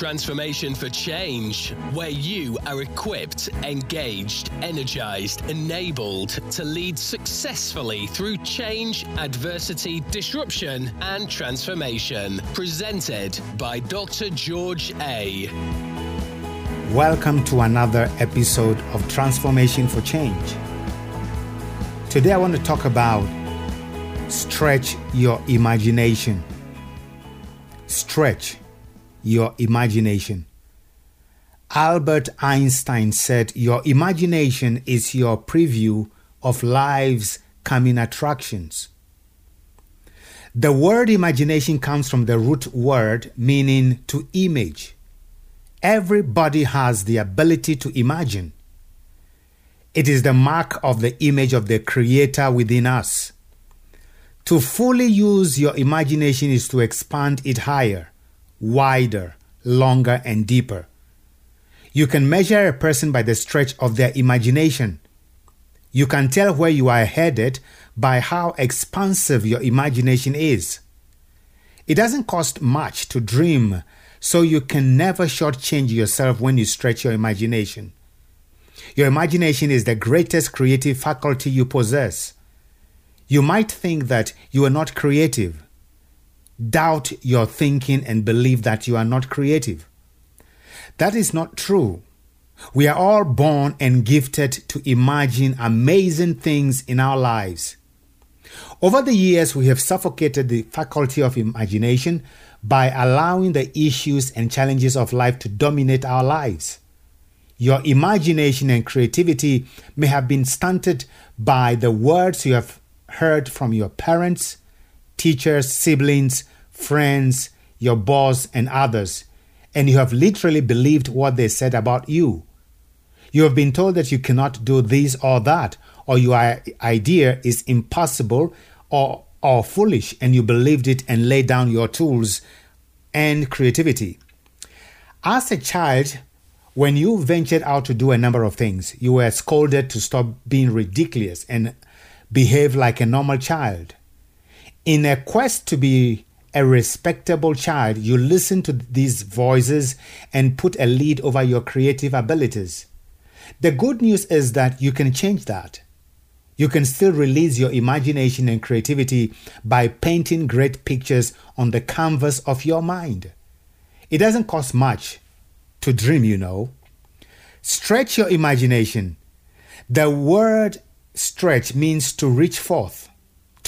Transformation for Change, where you are equipped, engaged, energized, enabled to lead successfully through change, adversity, disruption, and transformation. Presented by Dr. George A. Welcome to another episode of Transformation for Change. Today I want to talk about stretch your imagination. Stretch your imagination. Albert Einstein said, Your imagination is your preview of life's coming attractions. The word imagination comes from the root word meaning to image. Everybody has the ability to imagine. It is the mark of the image of the Creator within us. To fully use your imagination is to expand it higher wider, longer, and deeper. You can measure a person by the stretch of their imagination. You can tell where you are headed by how expansive your imagination is. It doesn't cost much to dream, so you can never shortchange yourself when you stretch your imagination. Your imagination is the greatest creative faculty you possess. You might think that you are not creative doubt your thinking and believe that you are not creative. That is not true. We are all born and gifted to imagine amazing things in our lives. Over the years, we have suffocated the faculty of imagination by allowing the issues and challenges of life to dominate our lives. Your imagination and creativity may have been stunted by the words you have heard from your parents, teachers, siblings, friends, your boss, and others, and you have literally believed what they said about you. You have been told that you cannot do this or that, or your idea is impossible or, or foolish, and you believed it and laid down your tools and creativity. As a child, when you ventured out to do a number of things, you were scolded to stop being ridiculous and behave like a normal child. In a quest to be a respectable child, you listen to these voices and put a lead over your creative abilities. The good news is that you can change that. You can still release your imagination and creativity by painting great pictures on the canvas of your mind. It doesn't cost much to dream, you know. Stretch your imagination. The word stretch means to reach forth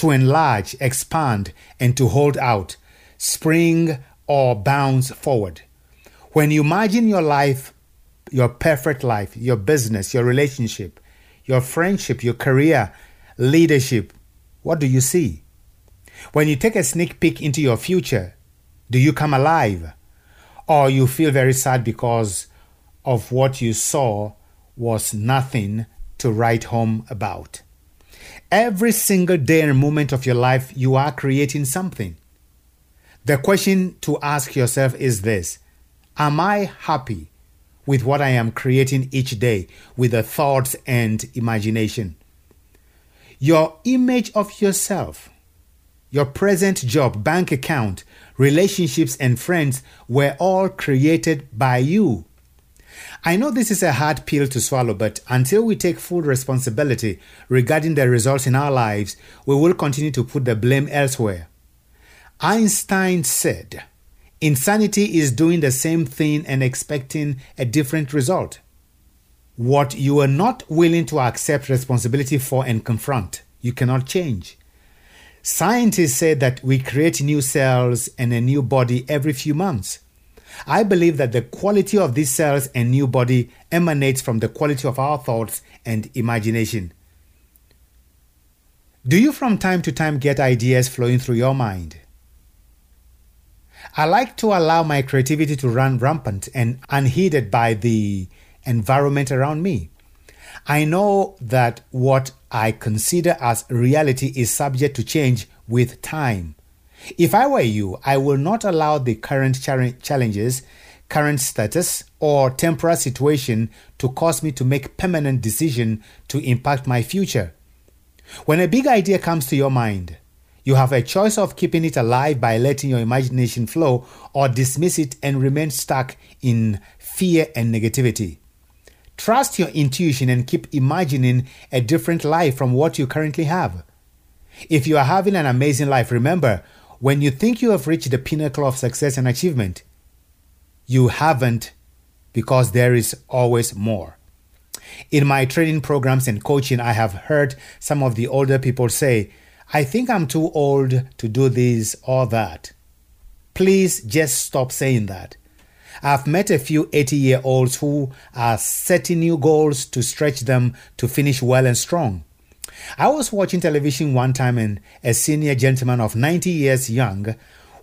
to enlarge, expand, and to hold out, spring or bounce forward. When you imagine your life, your perfect life, your business, your relationship, your friendship, your career, leadership, what do you see? When you take a sneak peek into your future, do you come alive? Or you feel very sad because of what you saw was nothing to write home about? Every single day and moment of your life, you are creating something. The question to ask yourself is this Am I happy with what I am creating each day with the thoughts and imagination? Your image of yourself, your present job, bank account, relationships, and friends were all created by you. I know this is a hard pill to swallow, but until we take full responsibility regarding the results in our lives, we will continue to put the blame elsewhere. Einstein said, Insanity is doing the same thing and expecting a different result. What you are not willing to accept responsibility for and confront, you cannot change. Scientists say that we create new cells and a new body every few months. I believe that the quality of these cells and new body emanates from the quality of our thoughts and imagination. Do you from time to time get ideas flowing through your mind? I like to allow my creativity to run rampant and unheeded by the environment around me. I know that what I consider as reality is subject to change with time. If I were you, I will not allow the current challenges, current status, or temporal situation to cause me to make permanent decision to impact my future. When a big idea comes to your mind, You have a choice of keeping it alive by letting your imagination flow or dismiss it and remain stuck in fear and negativity. Trust your intuition and keep imagining a different life from what you currently have. If you are having an amazing life, remember when you think you have reached the pinnacle of success and achievement, you haven't because there is always more. In my training programs and coaching, I have heard some of the older people say, I think I'm too old to do this or that. Please just stop saying that. I've met a few 80 year olds who are setting new goals to stretch them to finish well and strong. I was watching television one time and a senior gentleman of 90 years young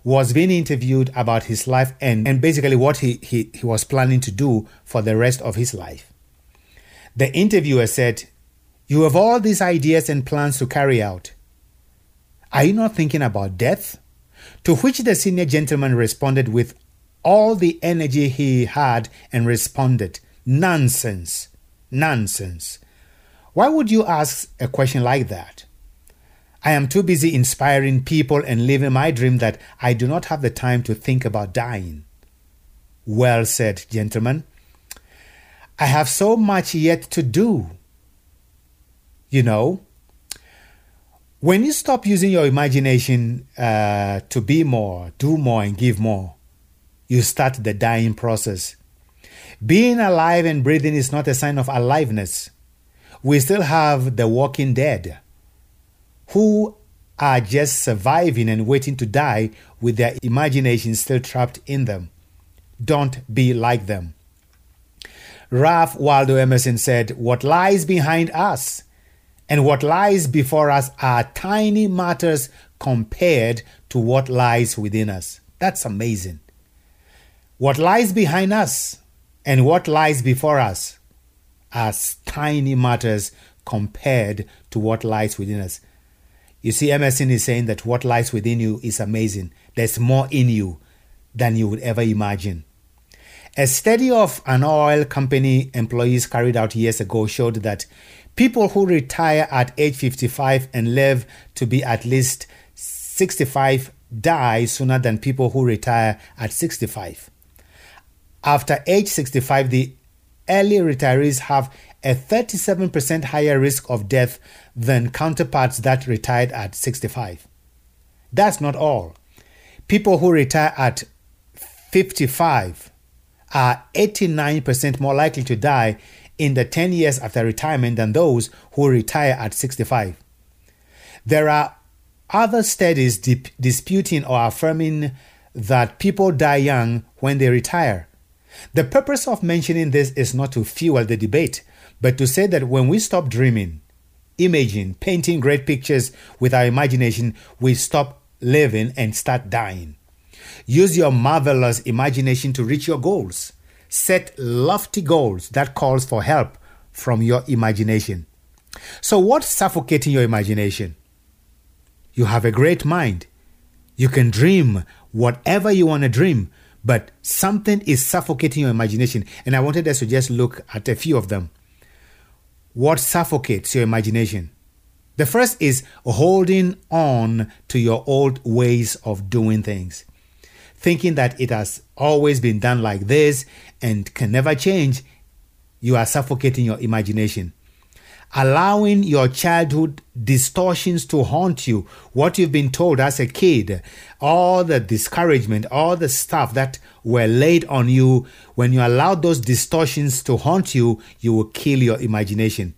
was being interviewed about his life and, and basically what he, he, he was planning to do for the rest of his life. The interviewer said, You have all these ideas and plans to carry out. Are you not thinking about death? To which the senior gentleman responded with all the energy he had and responded, Nonsense, nonsense. Why would you ask a question like that? I am too busy inspiring people and living my dream that I do not have the time to think about dying. Well said, gentlemen. I have so much yet to do. You know, when you stop using your imagination uh, to be more, do more, and give more, you start the dying process. Being alive and breathing is not a sign of aliveness. We still have the walking dead who are just surviving and waiting to die with their imagination still trapped in them. Don't be like them. Ralph Waldo Emerson said, What lies behind us and what lies before us are tiny matters compared to what lies within us. That's amazing. What lies behind us and what lies before us are tiny matters compared to what lies within us. You see, Emerson is saying that what lies within you is amazing. There's more in you than you would ever imagine. A study of an oil company employees carried out years ago showed that people who retire at age 55 and live to be at least 65 die sooner than people who retire at 65. After age 65, the early retirees have a 37% higher risk of death than counterparts that retired at 65. That's not all. People who retire at 55 are 89% more likely to die in the 10 years after retirement than those who retire at 65. There are other studies dip- disputing or affirming that people die young when they retire. The purpose of mentioning this is not to fuel the debate, but to say that when we stop dreaming, imaging, painting great pictures with our imagination, we stop living and start dying. Use your marvelous imagination to reach your goals. Set lofty goals that calls for help from your imagination. So what's suffocating your imagination? You have a great mind. You can dream whatever you want to dream, but something is suffocating your imagination. And I wanted us to just look at a few of them. What suffocates your imagination? The first is holding on to your old ways of doing things thinking that it has always been done like this and can never change, you are suffocating your imagination. Allowing your childhood distortions to haunt you, what you've been told as a kid, all the discouragement, all the stuff that were laid on you, when you allow those distortions to haunt you, you will kill your imagination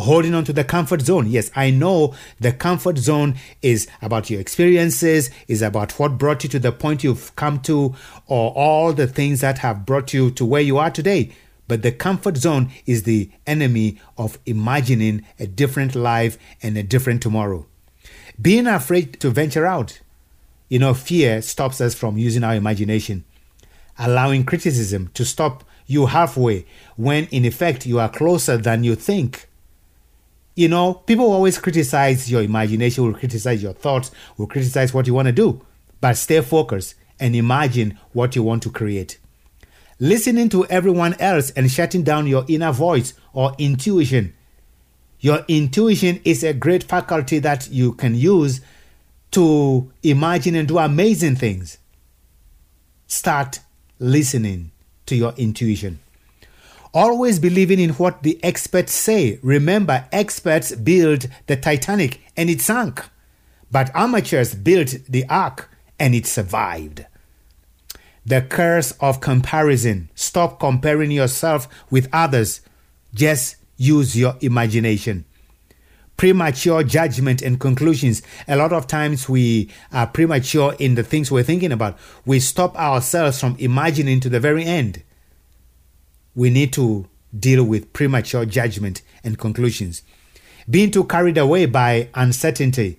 holding on to the comfort zone. Yes, I know the comfort zone is about your experiences, is about what brought you to the point you've come to, or all the things that have brought you to where you are today. But the comfort zone is the enemy of imagining a different life and a different tomorrow. Being afraid to venture out. You know, fear stops us from using our imagination. Allowing criticism to stop you halfway when in effect you are closer than you think you know, people always criticize your imagination, will criticize your thoughts, will criticize what you want to do. But stay focused and imagine what you want to create. Listening to everyone else and shutting down your inner voice or intuition. Your intuition is a great faculty that you can use to imagine and do amazing things. Start listening to your intuition. Always believing in what the experts say. Remember, experts built the Titanic and it sank, but amateurs built the Ark and it survived. The curse of comparison. Stop comparing yourself with others. Just use your imagination premature judgment and conclusions. A lot of times we are premature in the things we're thinking about. We stop ourselves from imagining to the very end. We need to deal with premature judgment and conclusions. Being too carried away by uncertainty.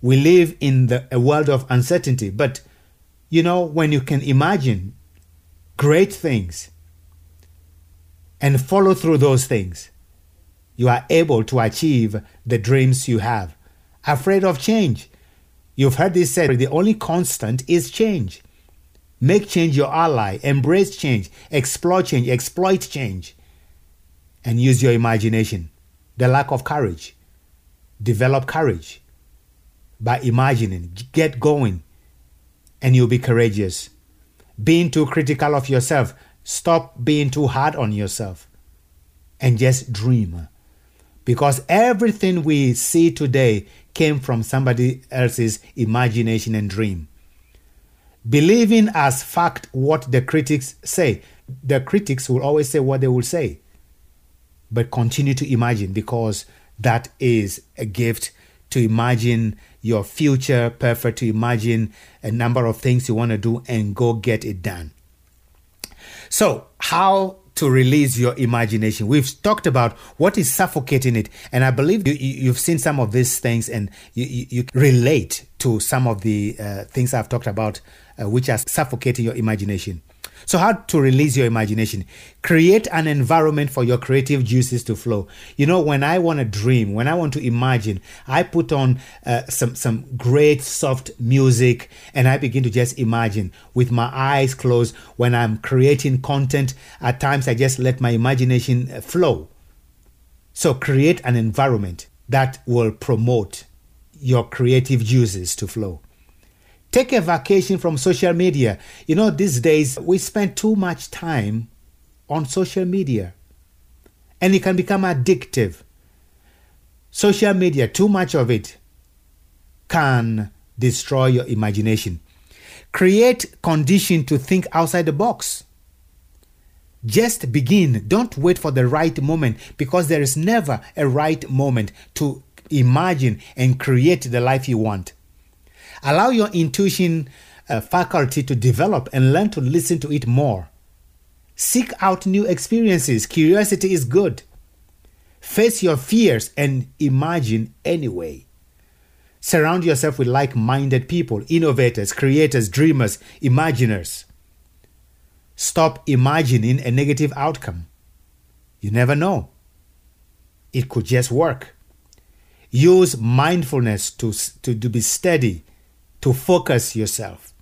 We live in the, a world of uncertainty, but you know, when you can imagine great things and follow through those things, you are able to achieve the dreams you have. Afraid of change. You've heard this said the only constant is change. Make change your ally, embrace change, explore change, exploit change, and use your imagination. The lack of courage. Develop courage by imagining, get going, and you'll be courageous. Being too critical of yourself, stop being too hard on yourself and just dream because everything we see today came from somebody else's imagination and dream. Believing as fact what the critics say, the critics will always say what they will say. But continue to imagine because that is a gift to imagine your future perfect, to imagine a number of things you want to do and go get it done. So, how to release your imagination. We've talked about what is suffocating it, and I believe you, have seen some of these things and you, you, you relate to some of the uh, things I've talked about, uh, which are suffocating your imagination. So, how to release your imagination? Create an environment for your creative juices to flow. You know, when I want to dream, when I want to imagine, I put on uh, some some great soft music and I begin to just imagine with my eyes closed. When I'm creating content, at times I just let my imagination uh, flow. So, create an environment that will promote your creative juices to flow. Take a vacation from social media. You know, these days we spend too much time on social media and it can become addictive. Social media, too much of it, can destroy your imagination. Create condition to think outside the box. Just begin. Don't wait for the right moment because there is never a right moment to imagine and create the life you want. Allow your intuition uh, faculty to develop and learn to listen to it more. Seek out new experiences. Curiosity is good. Face your fears and imagine anyway. Surround yourself with like minded people, innovators, creators, dreamers, imaginers. Stop imagining a negative outcome. You never know. It could just work. Use mindfulness to, to, to be steady to focus yourself.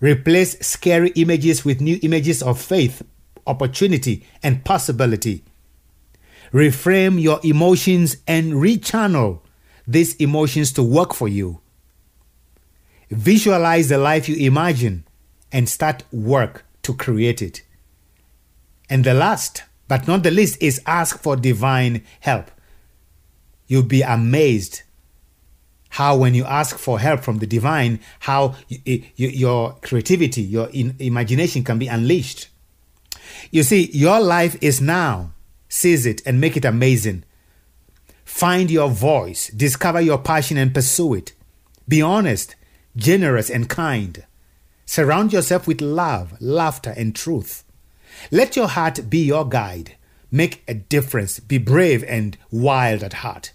Replace scary images with new images of faith, opportunity, and possibility. Reframe your emotions and rechannel these emotions to work for you. Visualize the life you imagine and start work to create it. And the last, but not the least, is ask for divine help. You'll be amazed how when you ask for help from the divine, how your creativity, your imagination can be unleashed. You see, your life is now. Seize it and make it amazing. Find your voice, discover your passion and pursue it. Be honest, generous, and kind. Surround yourself with love, laughter, and truth. Let your heart be your guide. Make a difference. Be brave and wild at heart.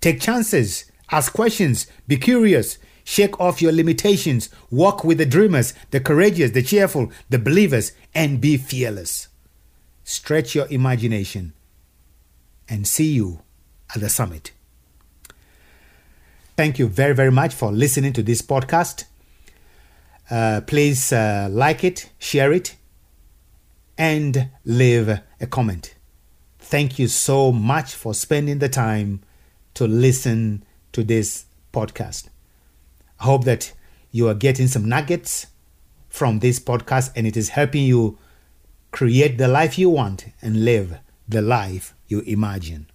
Take chances Ask questions, be curious, shake off your limitations, walk with the dreamers, the courageous, the cheerful, the believers, and be fearless. Stretch your imagination and see you at the summit. Thank you very, very much for listening to this podcast. Uh, please uh, like it, share it, and leave a comment. Thank you so much for spending the time to listen to this podcast. I hope that you are getting some nuggets from this podcast and it is helping you create the life you want and live the life you imagine.